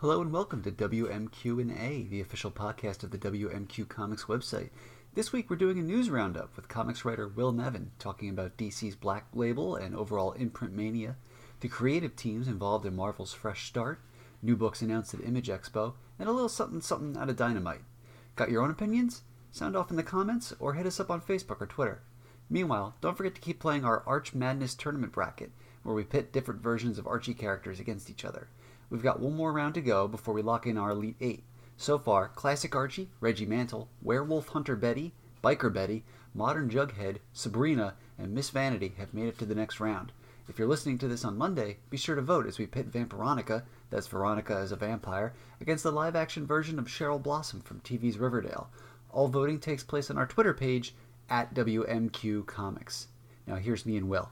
Hello and welcome to WMQ and A, the official podcast of the WMQ Comics website. This week we're doing a news roundup with comics writer Will Nevin talking about DC's Black Label and overall imprint mania, the creative teams involved in Marvel's Fresh Start, new books announced at Image Expo, and a little something something out of Dynamite. Got your own opinions? Sound off in the comments or hit us up on Facebook or Twitter. Meanwhile, don't forget to keep playing our Arch Madness tournament bracket, where we pit different versions of Archie characters against each other. We've got one more round to go before we lock in our Elite Eight. So far, Classic Archie, Reggie Mantle, Werewolf Hunter Betty, Biker Betty, Modern Jughead, Sabrina, and Miss Vanity have made it to the next round. If you're listening to this on Monday, be sure to vote as we pit Vampironica, that's Veronica as a vampire, against the live action version of Cheryl Blossom from TV's Riverdale. All voting takes place on our Twitter page at WMQ Comics. Now here's me and Will.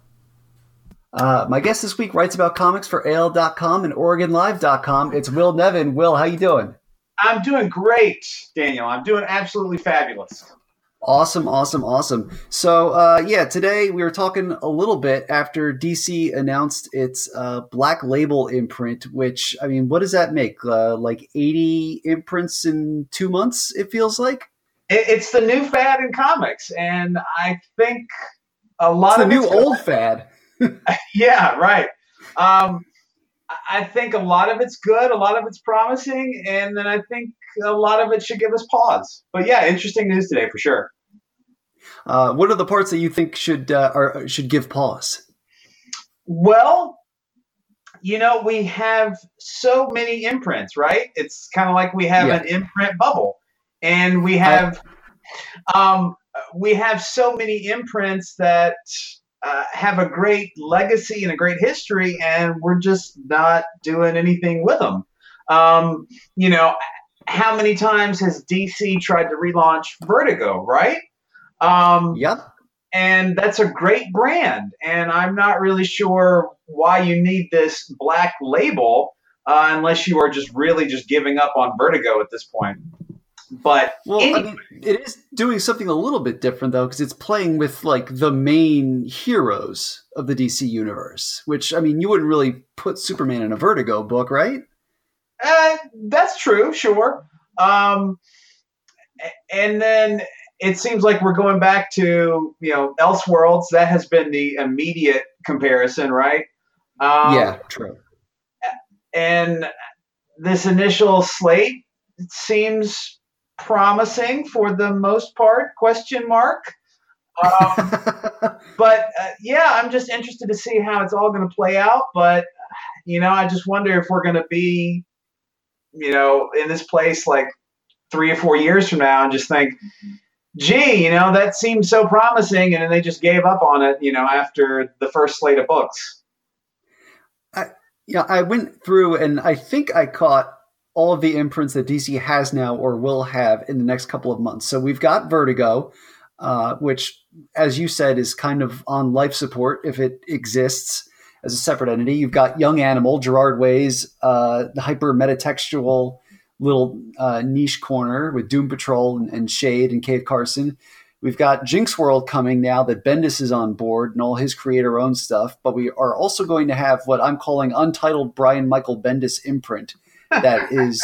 Uh, my guest this week writes about comics for AL.com and OregonLive.com. It's Will Nevin. Will, how you doing? I'm doing great, Daniel. I'm doing absolutely fabulous. Awesome, awesome, awesome. So, uh, yeah, today we were talking a little bit after DC announced its uh, Black Label imprint, which, I mean, what does that make? Uh, like 80 imprints in two months, it feels like? It's the new fad in comics. And I think a lot it's of the new old fad. yeah, right. Um, I think a lot of it's good, a lot of it's promising, and then I think a lot of it should give us pause. But yeah, interesting news today for sure. Uh, what are the parts that you think should uh, are, should give pause? Well, you know, we have so many imprints, right? It's kind of like we have yeah. an imprint bubble, and we have I, um, we have so many imprints that uh, have a great legacy and a great history, and we're just not doing anything with them. Um, you know, how many times has DC tried to relaunch Vertigo, right? Um, yep. And that's a great brand, and I'm not really sure why you need this black label uh, unless you are just really just giving up on Vertigo at this point. But well, anyway. I mean, it is doing something a little bit different though, because it's playing with like the main heroes of the DC universe. Which I mean, you wouldn't really put Superman in a Vertigo book, right? Uh, that's true, sure. Um, and then it seems like we're going back to you know Elseworlds. That has been the immediate comparison, right? Um, yeah, true. And this initial slate seems promising for the most part question mark. Um, but uh, yeah i'm just interested to see how it's all going to play out but you know i just wonder if we're going to be you know in this place like three or four years from now and just think gee you know that seemed so promising and then they just gave up on it you know after the first slate of books. I, yeah i went through and i think i caught all of the imprints that DC has now or will have in the next couple of months. So we've got Vertigo, uh, which, as you said, is kind of on life support if it exists as a separate entity. You've got Young Animal, Gerard Way's uh, the hyper metatextual little uh, niche corner with Doom Patrol and, and, Shade and Cave Carson. We've got Jinx World coming now that Bendis is on board and all his creator owned stuff. But we are also going to have what I'm calling Untitled Brian Michael Bendis imprint that is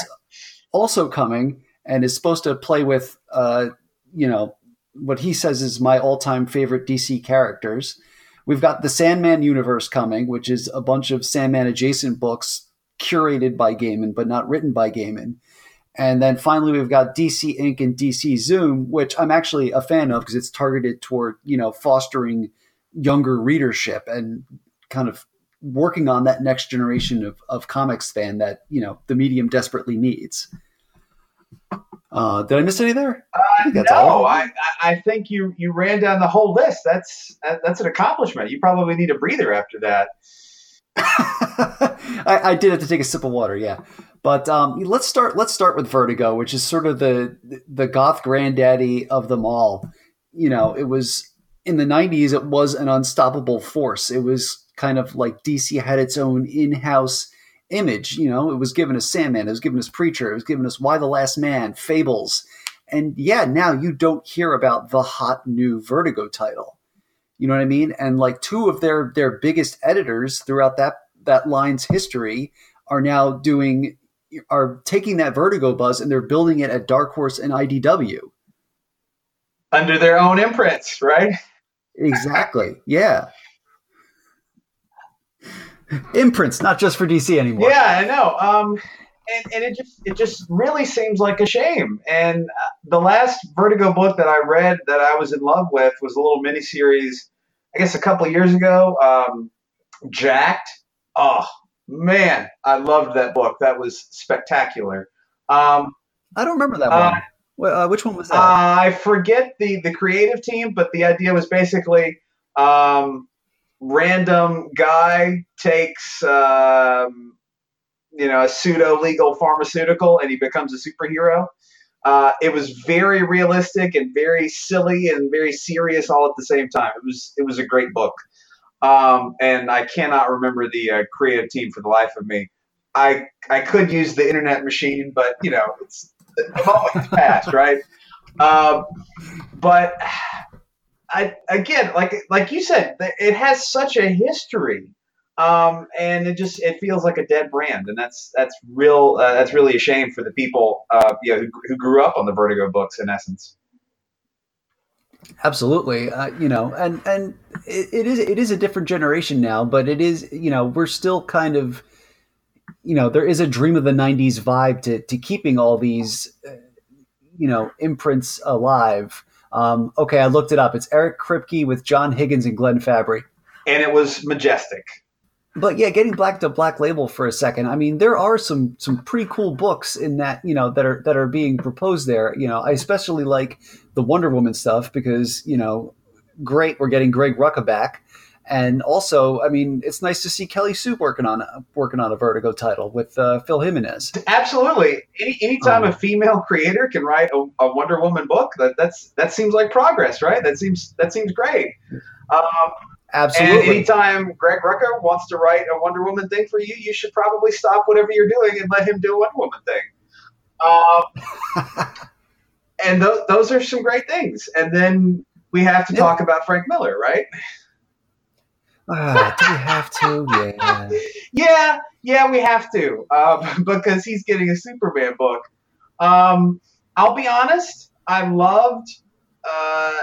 also coming and is supposed to play with, uh, you know, what he says is my all-time favorite DC characters. We've got the Sandman universe coming, which is a bunch of Sandman adjacent books curated by Gaiman but not written by Gaiman. And then finally, we've got DC Ink and DC Zoom, which I'm actually a fan of because it's targeted toward you know fostering younger readership and kind of working on that next generation of, of comics fan that you know the medium desperately needs. Uh, did I miss any there? I uh, no, all. I, I think you you ran down the whole list. That's that's an accomplishment. You probably need a breather after that. I, I, did have to take a sip of water, yeah. But um, let's start. Let's start with Vertigo, which is sort of the the goth granddaddy of them all. You know, it was in the '90s. It was an unstoppable force. It was kind of like DC had its own in-house image. You know, it was given us Sandman, it was given us Preacher, it was given us Y the Last Man, Fables, and yeah, now you don't hear about the hot new Vertigo title. You know what I mean? And like two of their their biggest editors throughout that that line's history are now doing are taking that Vertigo buzz and they're building it at Dark Horse and IDW under their own imprints, right? Exactly. Yeah. Imprints, not just for DC anymore. Yeah, I know. Um, and, and it just it just really seems like a shame. And uh, the last Vertigo book that I read that I was in love with was a little miniseries, I guess a couple years ago. Um, Jacked. Oh man, I loved that book. That was spectacular. Um, I don't remember that uh, one. Well, uh, which one was that? Uh, I forget the the creative team, but the idea was basically um, random guy takes um, you know a pseudo legal pharmaceutical and he becomes a superhero. Uh, it was very realistic and very silly and very serious all at the same time. It was it was a great book, um, and I cannot remember the uh, creative team for the life of me. I I could use the internet machine, but you know it's the moment's passed, right? Um, but I again, like like you said, it has such a history, um, and it just it feels like a dead brand, and that's that's real. Uh, that's really a shame for the people, uh, you know, who, who grew up on the Vertigo books, in essence. Absolutely, uh, you know, and and it, it is it is a different generation now, but it is you know we're still kind of you know there is a dream of the 90s vibe to, to keeping all these uh, you know imprints alive um, okay i looked it up. It's eric kripke with john higgins and glenn fabry. And it was majestic. But yeah getting black to black label for a second i mean there are some some pretty cool books in that you know that are that are being proposed there. You know i especially like the wonder woman stuff because you know great we're getting greg rucka back and also, I mean, it's nice to see Kelly Sue working on a, working on a Vertigo title with uh, Phil Jimenez. Absolutely. Any anytime um, a female creator can write a, a, Wonder Woman book, that that's that seems like progress, right? That seems that seems great. Um, Absolutely. And anytime Greg Rucka wants to write a Wonder Woman thing for you, you should probably stop whatever you're doing and let him do a Wonder Woman thing. Um, and th- those are some great things. And then we have to talk about Frank Miller, right? Uh, do we have to? Yeah. yeah, yeah, we have to um, because he's getting a Superman book. Um, I'll be honest, I loved uh,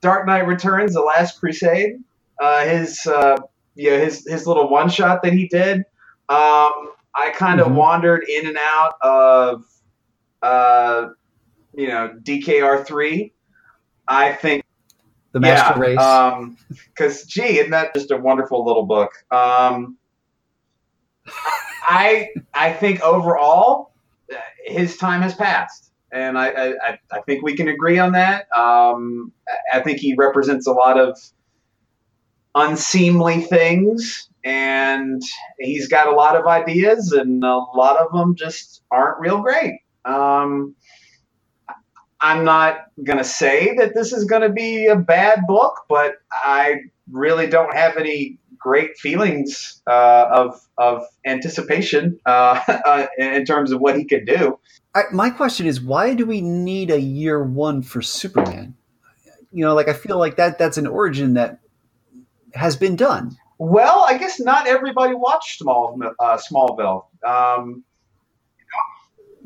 Dark Knight Returns: The Last Crusade. Uh, his uh, yeah, his his little one shot that he did. Um, I kind of mm-hmm. wandered in and out of uh, you know DKR three. I think the master yeah, race. Because, um, gee, isn't that just a wonderful little book? Um, I I think overall, his time has passed, and I I, I think we can agree on that. Um, I think he represents a lot of unseemly things, and he's got a lot of ideas, and a lot of them just aren't real great. Um, I'm not going to say that this is going to be a bad book, but I really don't have any great feelings uh, of of anticipation uh, uh, in terms of what he could do. I, my question is, why do we need a year one for Superman? You know, like I feel like that that's an origin that has been done. Well, I guess not everybody watched Small, uh, Smallville. Um,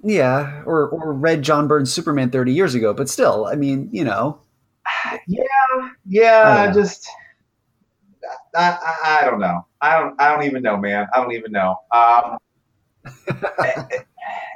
yeah, or or read John Byrne's Superman 30 years ago, but still, I mean, you know. Yeah, yeah, I just I, I, I, don't know. I don't I don't even know, man. I don't even know. Um,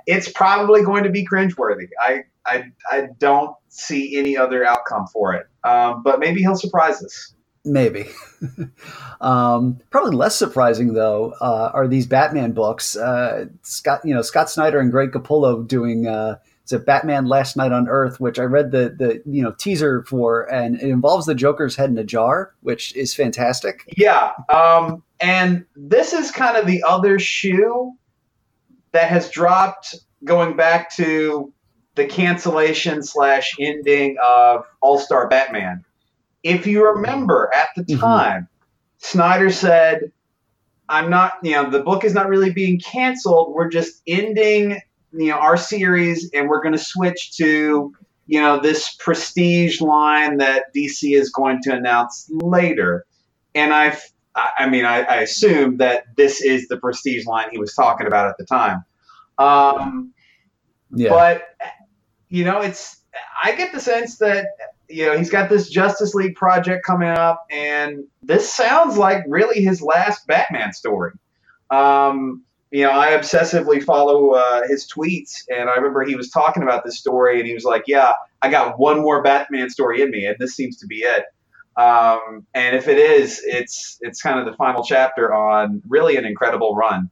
it's probably going to be cringeworthy. I, I I don't see any other outcome for it. Um, but maybe he'll surprise us. Maybe. um, probably less surprising though uh, are these Batman books. Uh, Scott, you know, Scott Snyder and Greg Capullo doing uh, it's a Batman Last Night on Earth, which I read the the you know teaser for, and it involves the Joker's head in a jar, which is fantastic. Yeah, um, and this is kind of the other shoe that has dropped, going back to the cancellation slash ending of All Star Batman if you remember at the mm-hmm. time. Snyder said, I'm not, you know, the book is not really being canceled. We're just ending, you know, our series and we're going to switch to, you know, this prestige line that DC is going to announce later. And I, I mean, I, I assume that this is the prestige line he was talking about at the time. Um, yeah. But you know, it's I get the sense that you know he's got this Justice League project coming up, and this sounds like really his last Batman story. Um, you know, I obsessively follow uh, his tweets, and I remember he was talking about this story, and he was like, "Yeah, I got one more Batman story in me, and this seems to be it." Um, and if it is, it's it's kind of the final chapter on really an incredible run.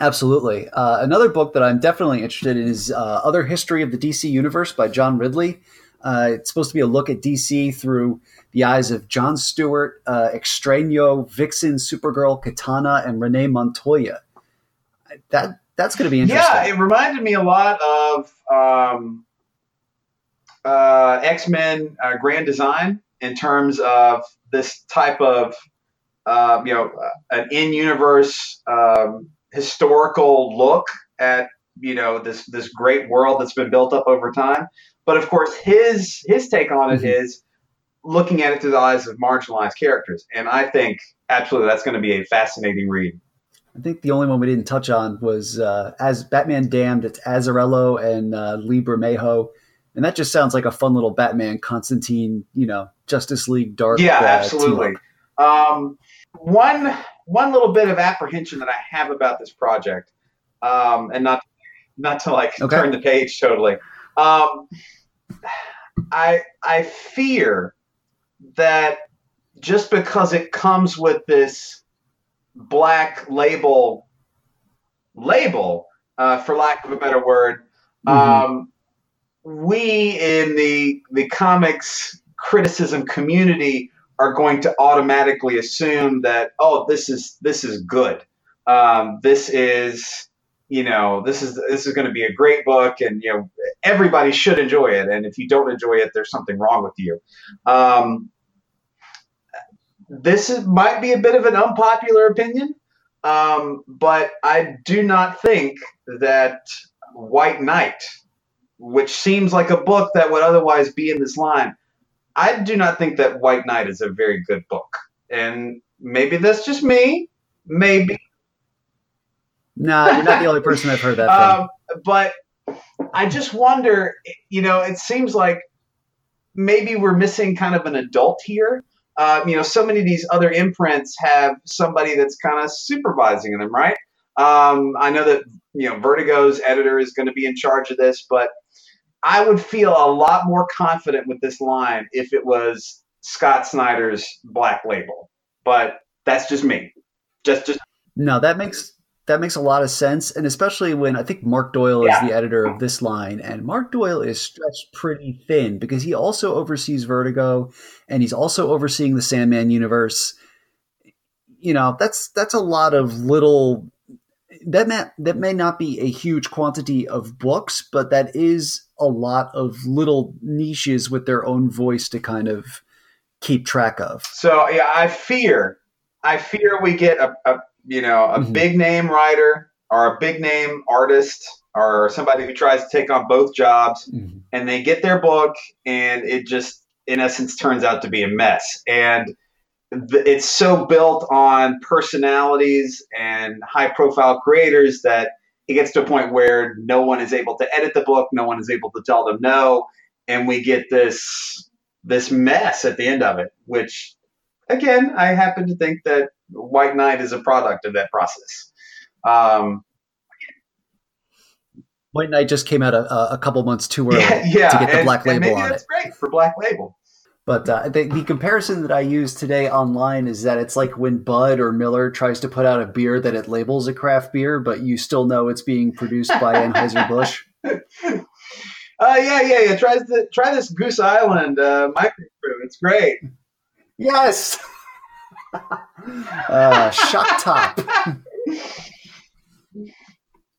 Absolutely. Uh, another book that I'm definitely interested in is uh, Other History of the DC Universe by John Ridley. Uh, it's supposed to be a look at DC through the eyes of John Stewart, uh, Extraño, Vixen, Supergirl, Katana, and Renee Montoya. That that's going to be interesting. Yeah, it reminded me a lot of um, uh, X Men uh, Grand Design in terms of this type of uh, you know an in universe um, historical look at you know this this great world that's been built up over time. But of course, his his take on it mm-hmm. is looking at it through the eyes of marginalized characters, and I think absolutely that's going to be a fascinating read. I think the only one we didn't touch on was uh, as Batman Damned. It's Azzarello and uh, Lee Bermejo, and that just sounds like a fun little Batman Constantine, you know, Justice League Dark. Yeah, uh, absolutely. Um, one one little bit of apprehension that I have about this project, um, and not not to like okay. turn the page totally. Um, I I fear that just because it comes with this black label label, uh, for lack of a better word, mm-hmm. um, we in the the comics criticism community are going to automatically assume that oh this is this is good um, this is you know this is this is going to be a great book and you know everybody should enjoy it and if you don't enjoy it there's something wrong with you um, this is, might be a bit of an unpopular opinion um, but i do not think that white knight which seems like a book that would otherwise be in this line I do not think that White Knight is a very good book. And maybe that's just me. Maybe. No, you're not the only person I've heard that from. Um, but I just wonder, you know, it seems like maybe we're missing kind of an adult here. Uh, you know, so many of these other imprints have somebody that's kind of supervising them, right? Um, I know that, you know, Vertigo's editor is going to be in charge of this, but I would feel a lot more confident with this line if it was Scott Snyder's Black Label. But that's just me. Just just No, that makes that makes a lot of sense and especially when I think Mark Doyle yeah. is the editor of this line and Mark Doyle is stretched pretty thin because he also oversees Vertigo and he's also overseeing the Sandman universe. You know, that's that's a lot of little that may, that may not be a huge quantity of books, but that is a lot of little niches with their own voice to kind of keep track of. So yeah, I fear, I fear we get a, a you know a mm-hmm. big name writer or a big name artist or somebody who tries to take on both jobs, mm-hmm. and they get their book, and it just in essence turns out to be a mess and it's so built on personalities and high profile creators that it gets to a point where no one is able to edit the book, no one is able to tell them no, and we get this this mess at the end of it. Which, again, I happen to think that White Knight is a product of that process. Um, White Knight just came out a, a couple months too early yeah, yeah, to get the and, black label on that's it. Great for Black Label. But uh, the, the, comparison that I use today online is that it's like when Bud or Miller tries to put out a beer that it labels a craft beer, but you still know it's being produced by Anheuser Busch. Uh, yeah, yeah, yeah. Try this, try this Goose Island uh, microbrew. It's great. Yes. uh, shock top. you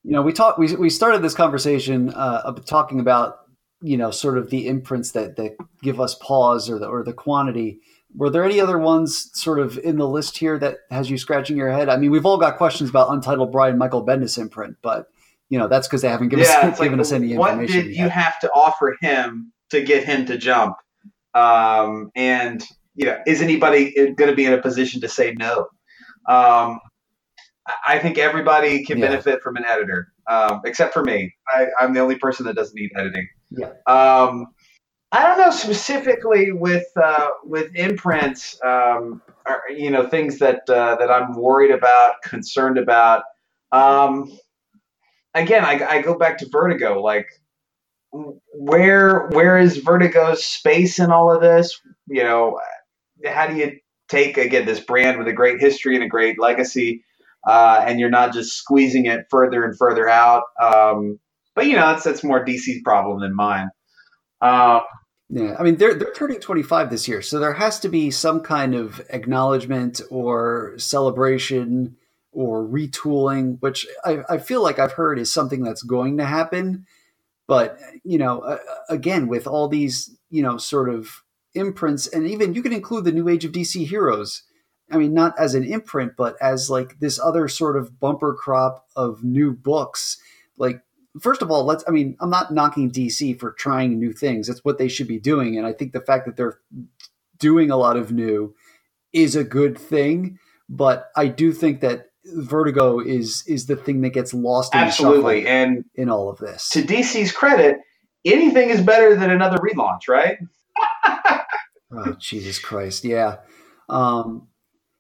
know, we talked. We we started this conversation uh, talking about you know sort of the imprints that that give us pause or the or the quantity were there any other ones sort of in the list here that has you scratching your head i mean we've all got questions about untitled brian michael bendis imprint but you know that's because they haven't given, yeah, us, given like, us any what information what did yet. you have to offer him to get him to jump um, and you know is anybody going to be in a position to say no um, i think everybody can yeah. benefit from an editor um, except for me. I, I'm the only person that doesn't need editing. Yeah. Um, I don't know specifically with uh, with imprints, um, or, you know, things that uh, that I'm worried about, concerned about. Um, again, I, I go back to Vertigo. Like, where where is Vertigo's space in all of this? You know, how do you take again this brand with a great history and a great legacy, uh, and you're not just squeezing it further and further out? Um, but you know, that's that's more DC's problem than mine. Um, yeah, I mean they're they're turning 25 this year, so there has to be some kind of acknowledgement or celebration or retooling, which I, I feel like I've heard is something that's going to happen. But you know, uh, again, with all these you know sort of imprints, and even you can include the New Age of DC Heroes. I mean, not as an imprint, but as like this other sort of bumper crop of new books. Like first of all, let's, I mean, I'm not knocking DC for trying new things. That's what they should be doing. And I think the fact that they're doing a lot of new is a good thing. But I do think that Vertigo is is the thing that gets lost in absolutely and in all of this. To DC's credit, anything is better than another relaunch, right? oh Jesus Christ! Yeah. Um,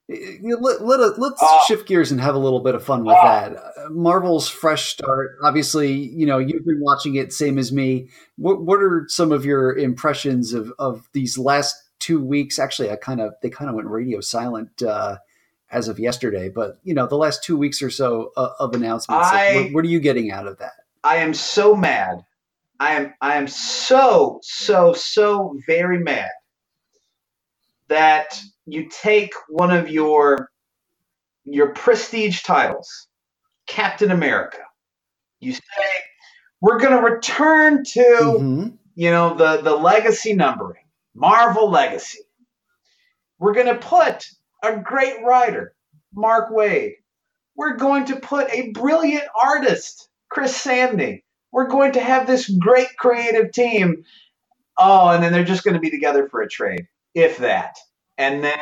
let, let us, let's uh, shift gears and have a little bit of fun with uh, that. Marvel's fresh start. Obviously, you know you've been watching it, same as me. What what are some of your impressions of of these last two weeks? Actually, I kind of they kind of went radio silent uh, as of yesterday, but you know the last two weeks or so uh, of announcements. I, what, what are you getting out of that? I am so mad. I am I am so so so very mad that you take one of your your prestige titles, Captain America. You say we're going to return to mm-hmm. you know the the legacy numbering, Marvel Legacy. We're going to put a great writer, Mark Waid. We're going to put a brilliant artist, Chris Samnee. We're going to have this great creative team. Oh, and then they're just going to be together for a trade, if that and then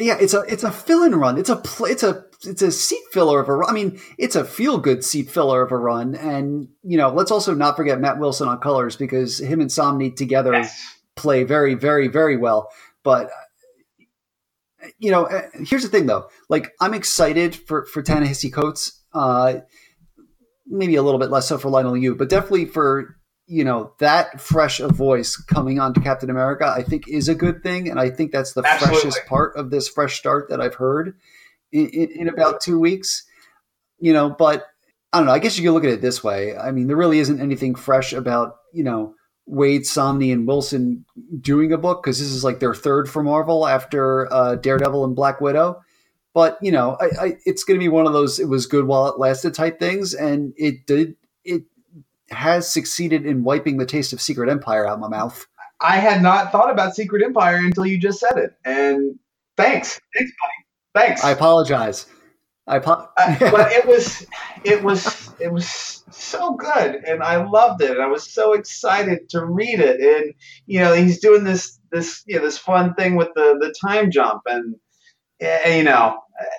yeah, it's a it's a fill in run. It's a it's a it's a seat filler of a run. I mean, it's a feel good seat filler of a run. And you know, let's also not forget Matt Wilson on colors because him and Samnee together yes. play very very very well. But you know, here's the thing though. Like, I'm excited for for Ta-Nehisi Coates. Uh, maybe a little bit less so for Leinil Yu, but definitely for you know that fresh a voice coming on to Captain America, I think is a good thing, and I think that's the Absolutely. freshest part of this fresh start that I've heard in, in, in, about two weeks. You know, but I don't know. I guess you can look at it this way. I mean, there really isn't anything fresh about you know Waid, Samnee, and Wilson doing a book because this is like their third for Marvel after uh, Daredevil and Black Widow. But you know, I, I, it's going to be one of those "it was good while it lasted" type things, and it did it has succeeded in wiping the taste of Secret Empire out of my mouth. I had not thought about Secret Empire until you just said it, and thanks, thanks, buddy, thanks. I apologize. I po- uh, but it was, it was, it was so good, and I loved it, and I was so excited to read it. And you know, he's doing this, this, you know, this fun thing with the the time jump, and, and you know,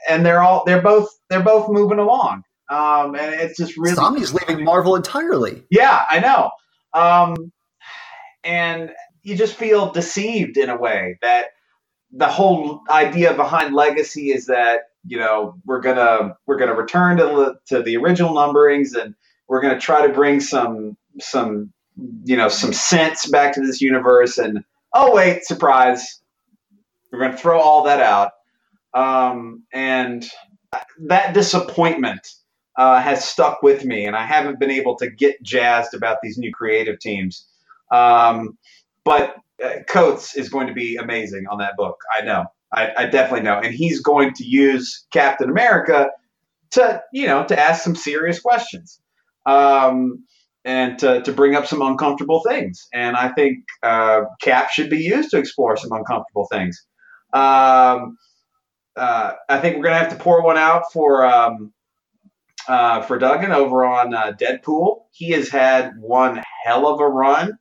and they're all, they're both, they're both moving along. Um, and it's just really Samnee's leaving Marvel entirely. Yeah, I know. Um, and you just feel deceived in a way that the whole idea behind legacy is that you know we're gonna we're gonna return to the to the original numberings and we're gonna try to bring some some you know some sense back to this universe and oh wait surprise we're gonna throw all that out um, and that disappointment uh, has stuck with me, and I haven't been able to get jazzed about these new creative teams. Um, but uh, Coates is going to be amazing on that book. I know. I, I, definitely know. And he's going to use Captain America to, you know, to ask some serious questions um, and to, to bring up some uncomfortable things. And I think uh, Cap should be used to explore some uncomfortable things. Um, uh, I think we're going to have to pour one out for um, uh, for Duggan over on uh, Deadpool. He has had one hell of a run.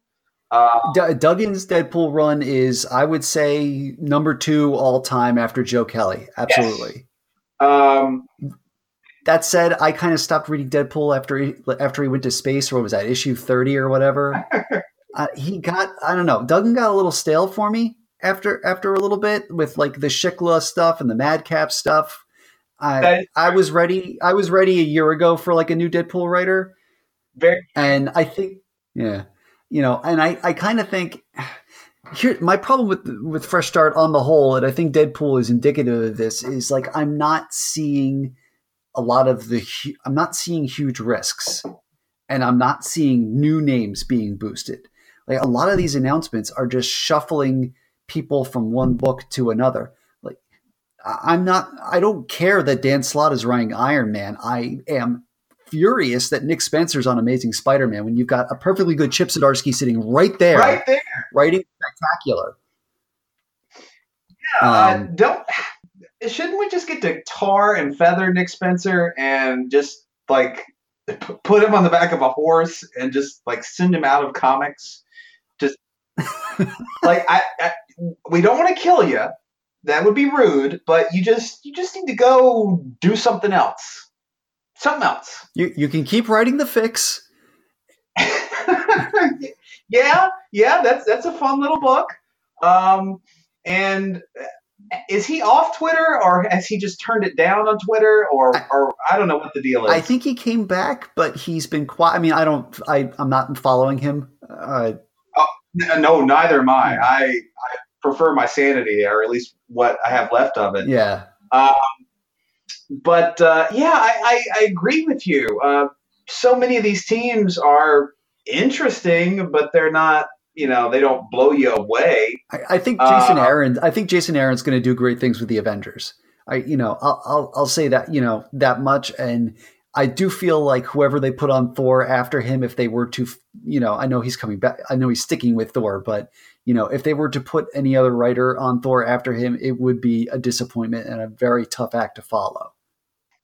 Uh, D- Duggan's Deadpool run is, I would say, number two all time after Joe Kelly. Absolutely. Yes. Um, that said, I kind of stopped reading Deadpool after he, after he went to space, or what was that issue thirty or whatever. uh, he got I don't know. Duggan got a little stale for me after after a little bit with like the Shiklah stuff and the Madcap stuff. I I was ready. I was ready a year ago for like a new Deadpool writer. Very, and I think yeah, you know, and I I kind of think here my problem with with Fresh Start on the whole, and I think Deadpool is indicative of this, is like I'm not seeing a lot of the I'm not seeing huge risks, and I'm not seeing new names being boosted. Like a lot of these announcements are just shuffling people from one book to another. I'm not I don't care that Dan Slott is writing Iron Man. I am furious that Nick Spencer's on Amazing Spider-Man when you've got a perfectly good Chip Zdarsky sitting right there, right there, writing spectacular. Yeah, uh, um, don't shouldn't we just get to tar and feather Nick Spencer and just like put him on the back of a horse and just like send him out of comics? Just like I, I we don't want to kill you. That would be rude, but you just you just need to go do something else. Something else. You you can keep writing the fix. yeah, yeah, that's that's a fun little book. Um, and is he off Twitter or has he just turned it down on Twitter or I, or I don't know what the deal is. I think he came back, but he's been quiet. I mean, I don't. I I'm not following him. Uh, oh, no, neither am I. I I prefer my sanity, or at least what I have left of it. Yeah. Um, but uh, yeah, I, I, I, agree with you. Uh, so many of these teams are interesting, but they're not you know they don't blow you away. I, I think Jason uh, Aaron. I think Jason Aaron's going to do great things with the Avengers. I you know I'll, I'll I'll say that you know that much, and I do feel like whoever they put on Thor after him, if they were to you know I know he's coming back. I know he's sticking with Thor, but you know if they were to put any other writer on Thor after him, it would be a disappointment and a very tough act to follow.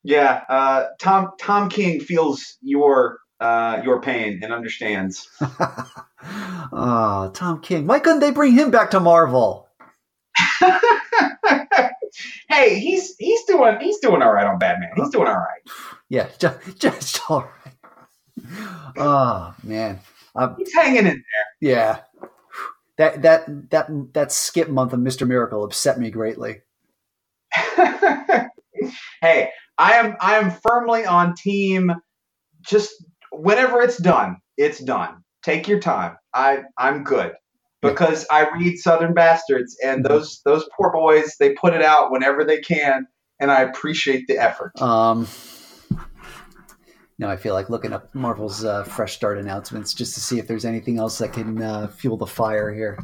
Yeah, uh, Tom Tom King feels your uh, your pain and understands. Oh, Tom King. Why couldn't they bring him back to Marvel? hey, he's he's doing he's doing all right on Batman. He's doing all right. Yeah, just, just all right. Oh man, um, he's hanging in there. Yeah, that that that that skip month of Mister Miracle upset me greatly. hey, I am I am firmly on team. Just whenever it's done, it's done. Take your time. I I'm good because I read Southern Bastards and mm-hmm. those those poor boys they put it out whenever they can, and I appreciate the effort. Um. Now I feel like looking up Marvel's uh, fresh start announcements just to see if there's anything else that can uh, fuel the fire here.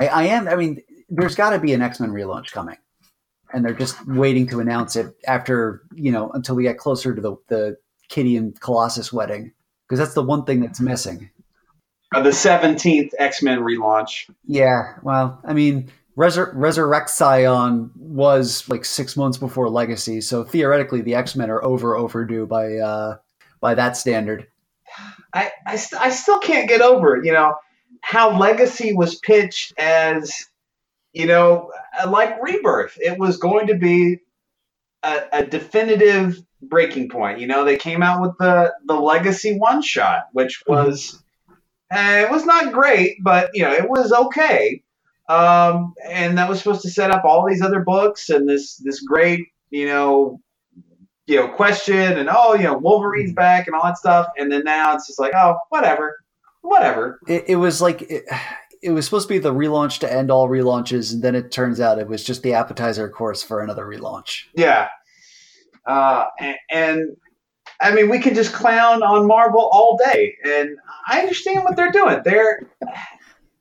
I, I am. I mean, there's got to be an X Men relaunch coming, and they're just waiting to announce it after you know until we get closer to the the Kitty and Colossus wedding because that's the one thing that's missing. Uh, the seventeenth X Men relaunch. Yeah, well, I mean, Resur- Resurrexion was like six months before Legacy, so theoretically, the X Men are over overdue by uh, by that standard. I I, st- I still can't get over it. You know how Legacy was pitched as, you know, like Rebirth. It was going to be a, a definitive breaking point. You know, they came out with the the Legacy one shot, which mm-hmm. was mm-hmm. it was not great, but you know, it was okay. Um, and that was supposed to set up all these other books and this this great, you know, you know, question and oh, you know, Wolverine's mm-hmm. back and all that stuff. And then now it's just like, oh, whatever, whatever. It, it was like. It, it was supposed to be the relaunch to end all relaunches, and then it turns out it was just the appetizer course for another relaunch. Yeah, uh, and, and, I mean, we can just clown on Marvel all day, and I understand what they're doing. They're,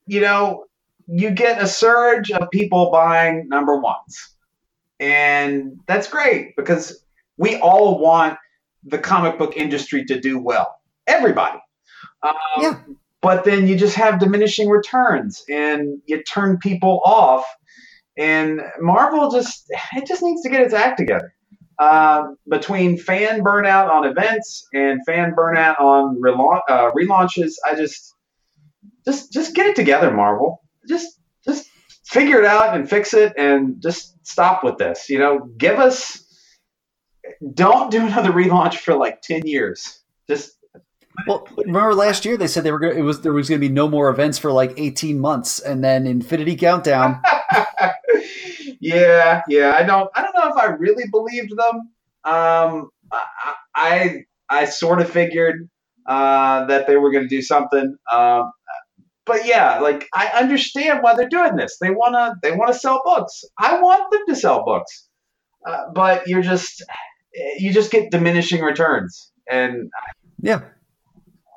you know, you get a surge of people buying number ones, and that's great because we all want the comic book industry to do well. Everybody. Um, yeah. But then you just have diminishing returns, and you turn people off. And Marvel just it just needs to get its act together uh, between fan burnout on events and fan burnout on relaunch, uh, relaunches. I just, just, just get it together, Marvel. Just, just figure it out and fix it, and just stop with this. You know, give us, don't do another relaunch for like 10 years. Just well, remember last year they said they were going it was there was going to be no more events for like 18 months and then Infinity Countdown. yeah, yeah, I don't I don't know if I really believed them. Um I I, I sort of figured uh, that they were going to do something. Um, but yeah, like I understand why they're doing this. They wanna they wanna sell books. I want them to sell books, uh, but you're just you just get diminishing returns. And yeah,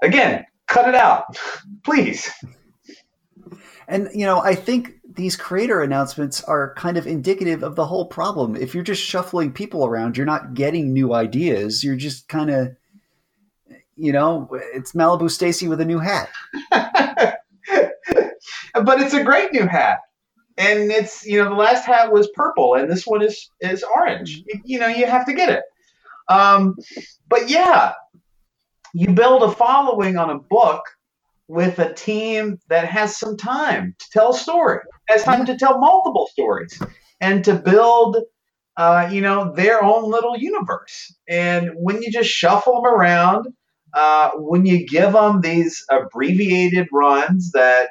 again, cut it out, please. And you know, I think these creator announcements are kind of indicative of the whole problem. If you're just shuffling people around, you're not getting new ideas. You're just kind of, you know, it's Malibu Stacy with a new hat. but it's a great new hat. And it's you know the last hat was purple and this one is is orange. You, you know you have to get it. Um, but yeah, you build a following on a book with a team that has some time to tell a story, has time to tell multiple stories, and to build, uh, you know, their own little universe. And when you just shuffle them around, uh, when you give them these abbreviated runs that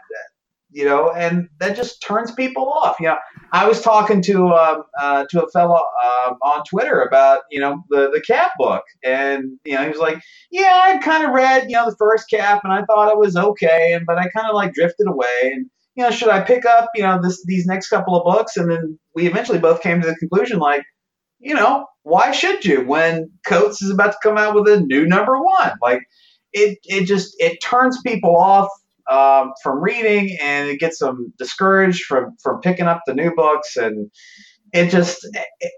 you know, and that just turns people off. You know, I was talking to um, uh, to a fellow uh, on Twitter about you know the the cap book, and you know he was like, yeah, I kind of read you know the first cap, and I thought it was okay, and but I kind of like drifted away, and you know, should I pick up you know this these next couple of books, and then we eventually both came to the conclusion like, you know, why should you when Coates is about to come out with a new number one, like. It, it just it turns people off um, from reading, and it gets them discouraged from from picking up the new books, and it just it, it,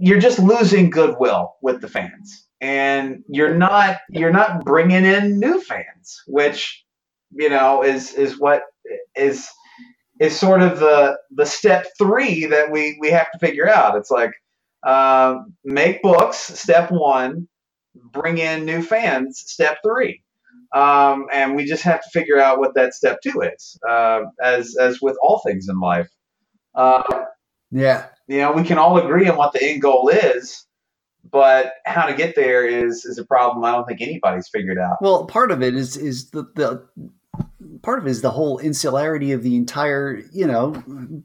you're just losing goodwill with the fans, and you're not you're not bringing in new fans, which you know is is what is is sort of the the step three that we we have to figure out. It's like um, make books, step one, bring in new fans, step three. Um, and we just have to figure out what that step two is, uh, as as with all things in life. Uh, yeah, you know, we can all agree on what the end goal is, but how to get there is is a problem. I don't think anybody's figured out. Well, part of it is is the the part of it is the whole insularity of the entire you know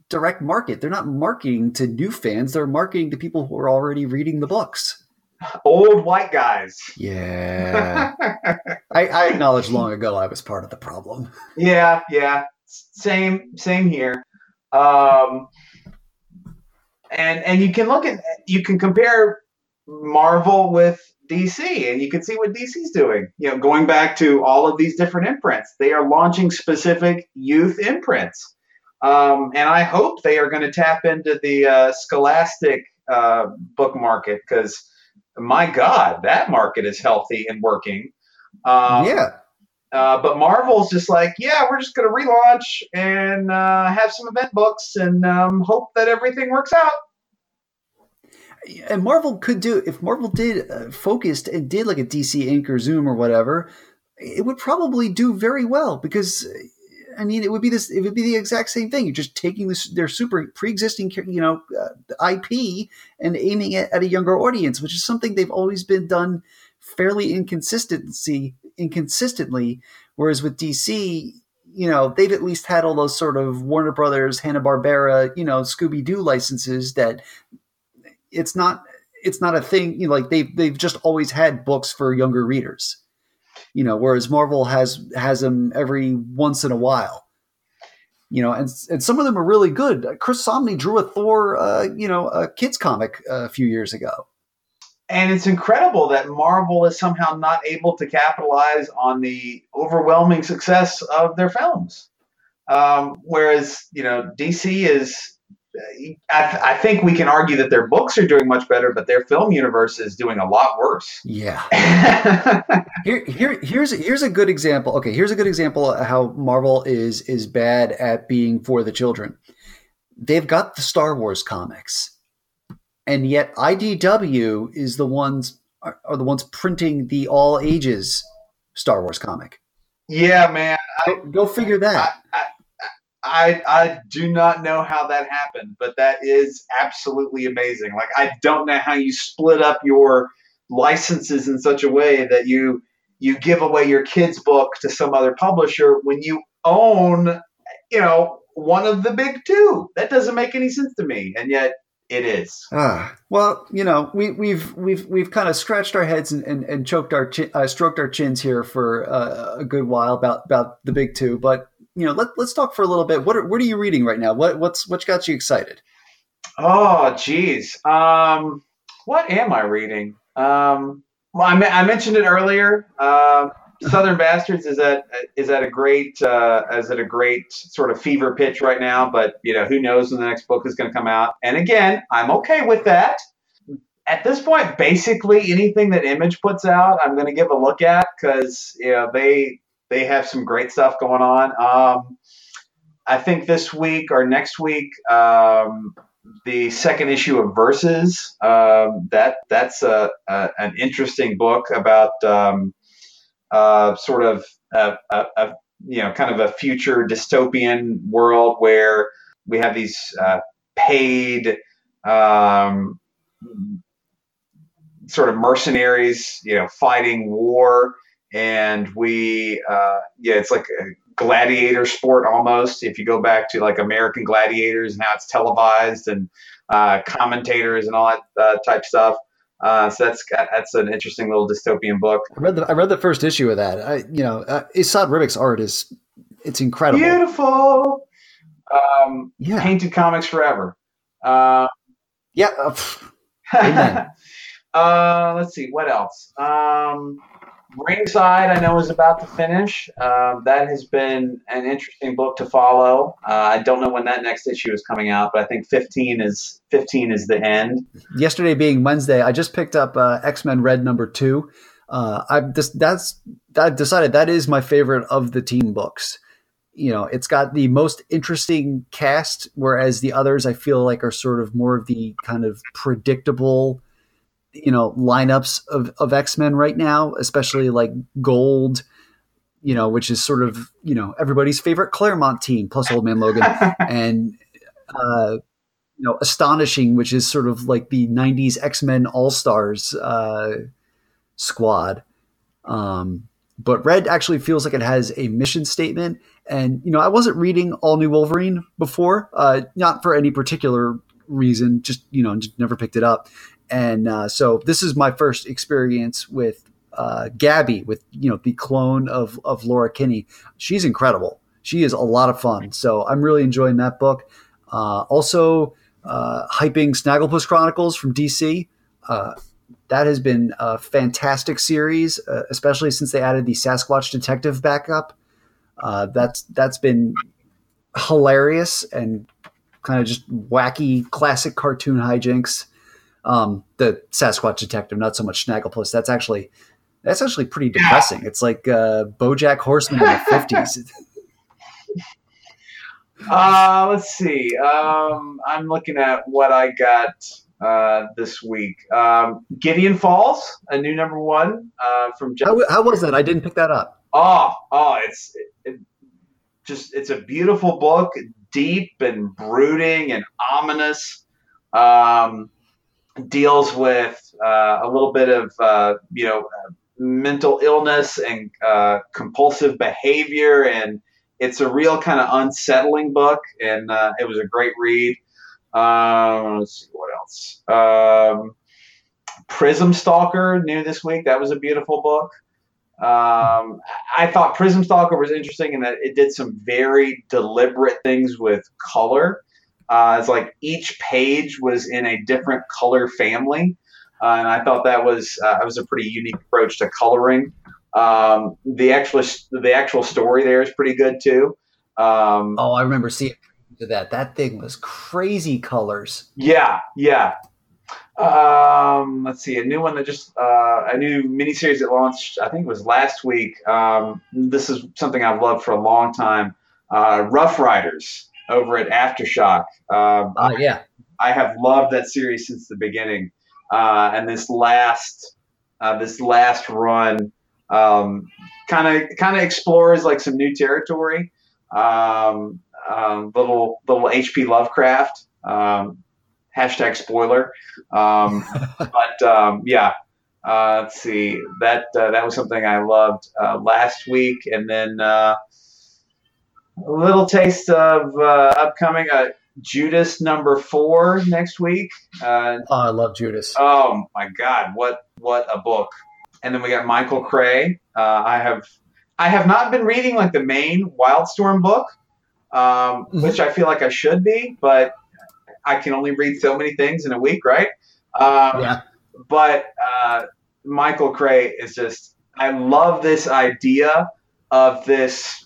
direct market. They're not marketing to new fans; they're marketing to people who are already reading the books old white guys. Yeah. I, I acknowledged long ago I was part of the problem. Yeah, yeah. Same same here. Um and and you can look at you can compare Marvel with DC and you can see what DC's doing. You know, going back to all of these different imprints, they are launching specific youth imprints. Um, and I hope they are going to tap into the uh, Scholastic uh, book market because my God, that market is healthy and working. Um, yeah. Uh, but Marvel's just like, yeah, we're just going to relaunch and uh, have some event books and um, hope that everything works out. And Marvel could do if Marvel did uh, focused and did like a DC Ink or Zoom or whatever, it would probably do very well because I mean, it would be this. It would be the exact same thing. You're just taking this their super pre-existing, you know, uh, IP and aiming it at a younger audience, which is something they've always been done fairly inconsistency inconsistently. Whereas with DC, you know, they've at least had all those sort of Warner Brothers, Hanna Barbera, you know, Scooby Doo licenses that it's not it's not a thing. You know, like they've they've just always had books for younger readers you know, whereas Marvel has has them every once in a while. You know, and and some of them are really good. Chris Samnee drew a Thor, uh, you know, a kids comic a few years ago. And it's incredible that Marvel is somehow not able to capitalize on the overwhelming success of their films. Um, whereas, you know, DC is I, I, think we can argue that their books are doing much better, but their film universe is doing a lot worse. Yeah. here, here, here's here's a good example. Okay, here's a good example of how Marvel is is bad at being for the children. They've got the Star Wars comics, and yet IDW is the ones are, are the ones printing the all ages Star Wars comic. Yeah, man. I, go, go, figure that. I, I I do not know how that happened, but that is absolutely amazing. Like I don't know how you split up your licenses in such a way that you you give away your kid's book to some other publisher when you own, you know, one of the big two. That doesn't make any sense to me, and yet it is. Ah, well, you know, we, we've we've we've kind of scratched our heads and, and, and choked our chin, uh, stroked our chins here for uh, a good while about about the big two, but you know, let, let's talk for a little bit. What are, what are you reading right now? What what's what's got you excited? Oh, geez. Um, what am I reading? Um, well, I, I mentioned it earlier. Uh, Southern Bastards is at is at a great uh, is at a great sort of fever pitch right now. But you know, who knows when the next book is going to come out? And again, I'm okay with that. At this point, basically anything that Image puts out, I'm going to give a look at because you know they they have some great stuff going on. Um, I think this week or next week, um, the second issue of Versus. Um, that that's a, a, an interesting book about um, uh, sort of a, a, you know kind of a future dystopian world where we have these uh, paid um, sort of mercenaries, you know, fighting war, and we uh, yeah, it's like a gladiator sport almost. If you go back to like American Gladiators and how it's televised and uh, commentators and all that uh, type stuff. Uh, so that's that's an interesting little dystopian book. I read the I read the first issue of that. I you know uh, Esad Ribić's art is it's incredible, beautiful. Um, yeah, painted comics forever. Uh, yeah. Uh, uh, let's see what else. Um, Ringside, I know, is about to finish. Uh, that has been an interesting book to follow. Uh, I don't know when that next issue is coming out, but I think 15 is 15 is the end. Yesterday being Wednesday, I just picked up uh, X Men Red number two. Uh, I just that's I've decided that is my favorite of the team books. You know, it's got the most interesting cast, whereas the others I feel like are sort of more of the kind of predictable you know lineups of, of x-men right now especially like gold you know which is sort of you know everybody's favorite claremont team plus old man logan. And uh you know astonishing which is sort of like the 90s x-men all-stars uh squad. Um but red actually feels like it has a mission statement. And you know i wasn't reading all new wolverine before uh not for any particular reason just you know just never picked it up and uh, so this is my first experience with uh, Gabby, with you know the clone of of Laura Kinney. She's incredible. She is a lot of fun. So I'm really enjoying that book. Uh, also, uh, hyping Snagglepuss Chronicles from DC. Uh, that has been a fantastic series, uh, especially since they added the Sasquatch Detective backup. that's that's been hilarious and kind of just wacky classic cartoon hijinks um, the Sasquatch Detective, not so much Snagglepuss. That's actually that's actually pretty depressing. It's like uh, BoJack Horseman in the fifties. uh, let's see. Um, I'm looking at what I got uh, this week. Um, Gideon Falls, a new number one uh, from. Jeff- how, how, was that? I didn't pick that up. Oh, oh, it's it, it just it's a beautiful book, deep and brooding and ominous. Um, deals with uh, a little bit of uh, you know mental illness and uh, compulsive behavior, and it's a real kind of unsettling book, and uh, it was a great read. Um, let's see what else. Um, Prism Stalker new this week. That was a beautiful book. Um, I thought Prism Stalker was interesting in that it did some very deliberate things with color uh, it's like each page was in a different color family, uh, and I thought that was uh, was a pretty unique approach to coloring. Um, the actual the actual story there is pretty good too. Um, oh, I remember seeing that. That thing was crazy colors. Yeah, yeah. Um, let's see, a new one that just uh, a new miniseries that launched. I think it was last week. Um, this is something I've loved for a long time. Uh, Rough Riders over at Aftershock. Um, uh, yeah. I have loved that series since the beginning. Uh, and this last uh, this last run kind of kind of explores like some new territory. Um, um, little little H.P. Lovecraft. Um, hashtag spoiler. Um, but um, yeah, uh, let's see. That uh, that was something I loved uh, last week, and then uh, a little taste of uh, upcoming uh, Judas number four next week. oh, I love Judas. Oh my God, what what a book! And then we got Michael Cray. I have I have not been reading like the main Wildstorm book, um, mm-hmm. which I feel like I should be, but I can only read so many things in a week, right? Um, yeah. But uh, Michael Cray is just, I love this idea of this.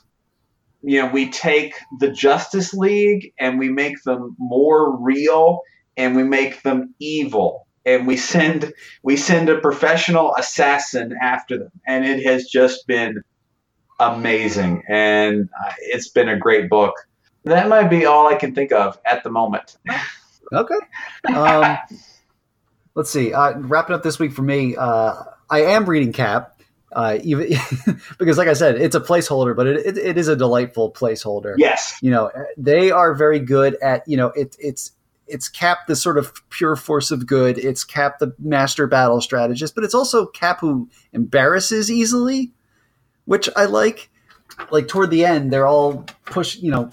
You know, we take the Justice League and we make them more real and we make them evil and we send we send a professional assassin after them and it has just been amazing and it's been a great book that might be all I can think of at the moment. okay. Um, let's see. Uh, wrapping up this week for me, uh, I am reading Cap. Uh, even because, like I said, it's a placeholder, but it, it, it is a delightful placeholder. Yes, you know they are very good at you know it, it's it's Cap the sort of pure force of good. It's Cap the master battle strategist, but it's also Cap who embarrasses easily, which I like. Like toward the end, they're all push. You know,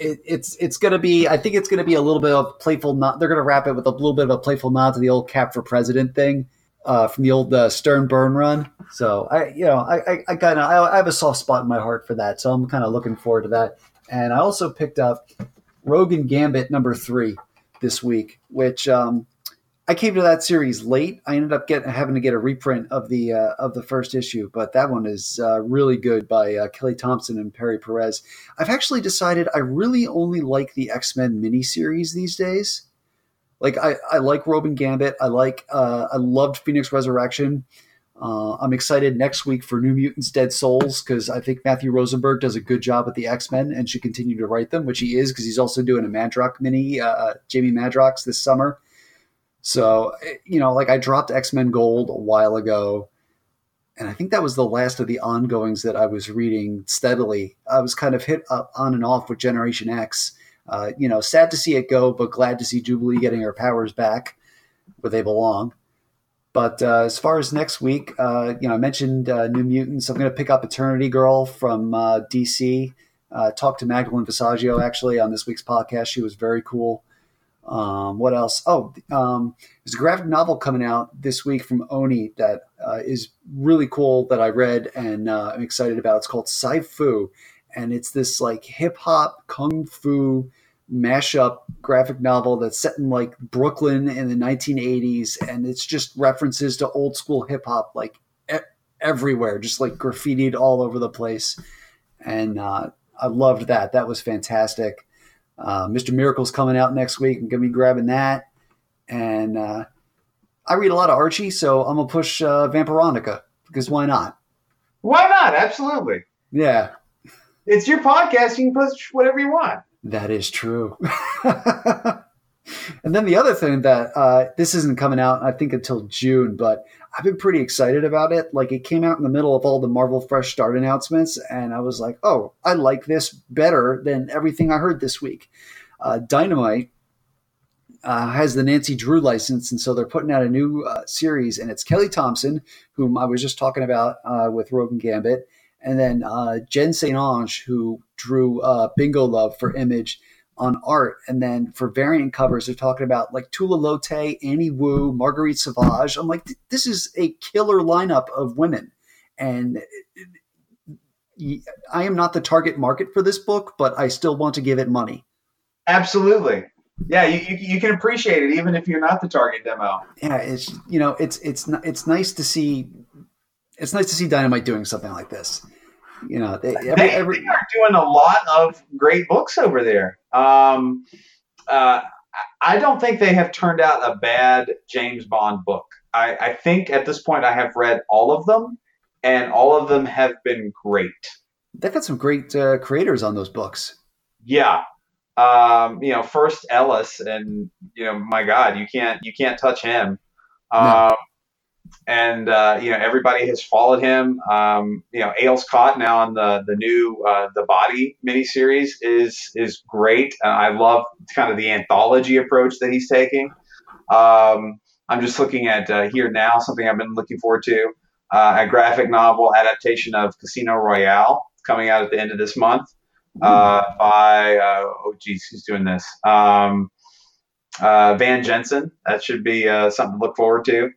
it, it's it's going to be. I think it's going to be a little bit of playful. Not they're going to wrap it with a little bit of a playful nod to the old Cap for President thing uh, from the old uh, Stern Byrne run. So I, you know, I, I, I kind of I, I have a soft spot in my heart for that. So I'm kind of looking forward to that. And I also picked up Rogue and Gambit number three this week, which um, I came to that series late. I ended up getting having to get a reprint of the uh, of the first issue, but that one is uh, really good by uh, Kelly Thompson and Pere Pérez. I've actually decided I really only like the X Men miniseries these days. Like I, I like Rogue and Gambit. I like uh, I loved Phoenix Resurrection. Uh, I'm excited next week for New Mutants Dead Souls because I think Matthew Rosenberg does a good job at the X Men and should continue to write them, which he is because he's also doing a Madrox mini, uh, Jamie Madrox this summer so, eh, you know, like I dropped X Men Gold a while ago, and I think that was the last of the ongoings that I was reading steadily. I was kind of hit up on and off with Generation X. Uh, you know, sad to see it go, but glad to see Jubilee getting her powers back where they belong. But uh, as far as next week, uh, you know, I mentioned uh, New Mutants. I'm going to pick up Eternity Girl from uh, DC. Talked to Magdalene Visaggio actually on this week's podcast. She was very cool. Um, what else? Oh, um, there's a graphic novel coming out this week from Oni that is really cool that I read and I'm excited about. It's called Sci Fu, and it's this like hip hop kung fu mashup graphic novel that's set in like Brooklyn in the 1980s, and it's just references to old school hip hop like e- everywhere, just like graffitied all over the place. And uh, I loved that. That was fantastic. Uh, Mr. Miracle's coming out next week. I'm going to be grabbing that. And uh, I read a lot of Archie, so I'm going to push uh, Vampironica because why not? Why not? Absolutely. Yeah. It's your podcast. You can push whatever you want. That is true. and then the other thing that uh, this isn't coming out, I think, until June, but I've been pretty excited about it. Like it came out in the middle of all the Marvel Fresh Start announcements, and I was like, oh, I like this better than everything I heard this week. Uh, Dynamite uh, has the Nancy Drew license, and so they're putting out a new uh, series, and it's Kelly Thompson, whom I was just talking about uh, with Rogue and Gambit, and then uh, Jenn St-Onge, who drew uh, Bingo Love for Image on art. And then for variant covers, they're talking about like Tula Lotay, Annie Wu, Marguerite Sauvage. I'm like, this is a killer lineup of women. And I am not the target market for this book, but I still want to give it money. Absolutely. Yeah, you, you, you can appreciate it even if you're not the target demo. Yeah, it's you know it's it's it's nice to see it's nice to see Dynamite doing something like this you know, they, every, they, every, they, are doing a lot of great books over there. Um, uh, I don't think they have turned out a bad James Bond book. I, I, think at this point I have read all of them, and all of them have been great. They've got some great uh, creators on those books. Yeah, um, you know, first Ellis, and you know, my God, you can't you can't touch him. Um, no. And uh, you know everybody has followed him. Um, you know, Kot now on the the new uh, the Body miniseries is is great. Uh, I love kind of the anthology approach that he's taking. Um, I'm just looking at uh, here now something I've been looking forward to uh, a graphic novel adaptation of Casino Royale coming out at the end of this month uh, by oh geez who's doing this um, Van Jensen. That should be something to look forward to.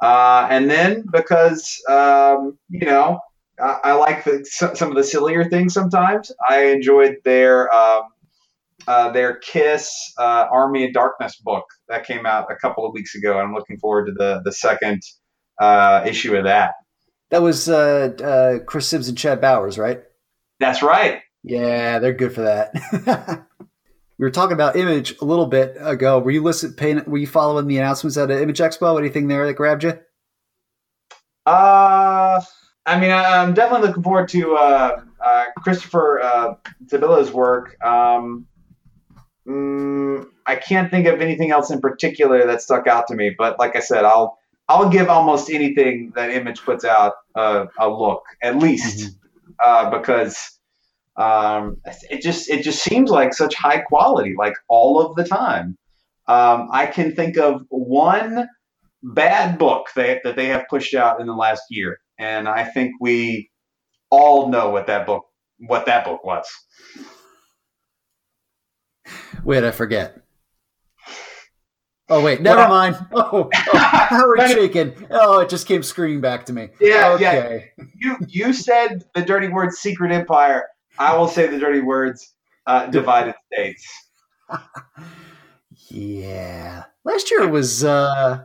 Uh, and then because um, you know I, I like the, some of the sillier things sometimes, I enjoyed their um, uh, their Kiss uh, Army of Darkness book that came out a couple of weeks ago. I'm looking forward to the the second uh, issue of that. That was uh, uh, Chris Sims and Chad Bowers, right? That's right. Yeah, they're good for that. we were talking about Image a little bit ago. Were you listen, paying, Were you following the announcements at the Image Expo? Anything there that grabbed you? Uh, I mean, I'm definitely looking forward to uh, uh, Christopher uh, work. Um, mm, I can't think of anything else in particular that stuck out to me, but like I said, I'll I'll give almost anything that Image puts out uh, a look, at least, mm-hmm. uh, because um, it just it just seems like such high quality, like all of the time. Um, I can think of one bad book that, that they have pushed out in the last year, and I think we all know what that book what that book was. Wait, I forget. Oh wait, never well, mind. Oh, oh Howard Chaykin. Oh, it just came screaming back to me. Yeah, okay. yeah. You you said the dirty word "secret empire." I will say the dirty words uh, divided states. yeah. Last year was uh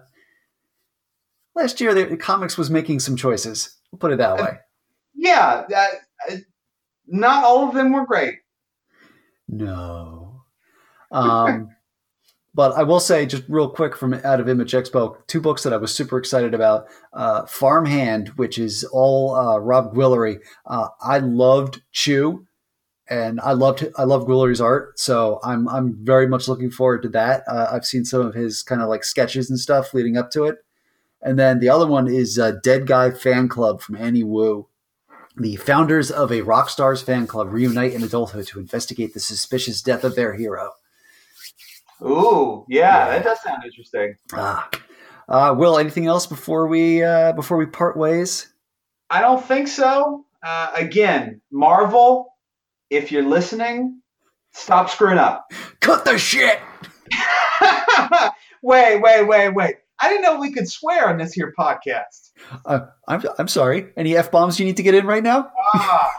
last year the comics was making some choices. We'll put it that way. Yeah, uh, not all of them were great. No. Um But I will say, just real quick from out of Image Expo, two books that I was super excited about. Uh, Farmhand, which is all uh, Rob Guillory. Uh, I loved Chew, and I loved I love Guillory's art, so I'm I'm very much looking forward to that. Uh, I've seen some of his kind of like sketches and stuff leading up to it. And then the other one is uh, Dead Guy Fan Club from Annie Wu. The founders of a rock stars fan club reunite in adulthood to investigate the suspicious death of their hero. Ooh, yeah, yeah. that does sound interesting. Ah, uh, Will, anything else before we uh, before we part ways? I don't think so. Uh, again, Marvel, if you're listening, stop screwing up. Cut the shit. wait, wait, wait, wait. I didn't know we could swear on this here podcast. Uh, I'm I'm sorry. Any f bombs you need to get in right now? Ah,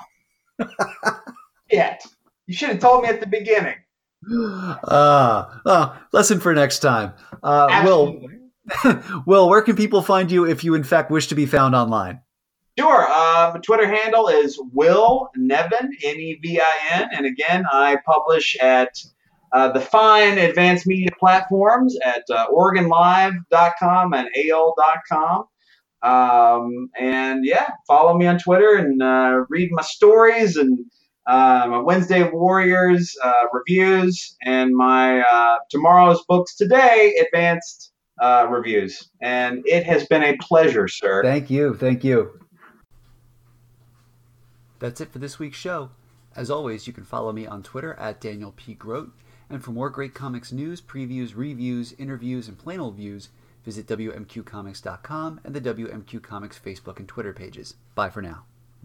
shit! You should have told me at the beginning. Uh, uh, lesson for next time. Uh, Will, Will, where can people find you if you in fact wish to be found online? Sure. Um, Twitter handle is Will Nevin, N E V I N. And again, I publish at uh, the fine advanced media platforms at uh, OregonLive.com and AL.com. Um, and yeah, follow me on Twitter and uh, read my stories and uh, my Wednesday Warriors uh, reviews, and my uh, tomorrow's books today advanced uh, reviews. And it has been a pleasure, sir. Thank you. Thank you. That's it for this week's show. As always, you can follow me on Twitter at Daniel P. Grote. And for more great comics news, previews, reviews, interviews, and plain old views, visit WMQComics.com and the WMQ Comics Facebook and Twitter pages. Bye for now.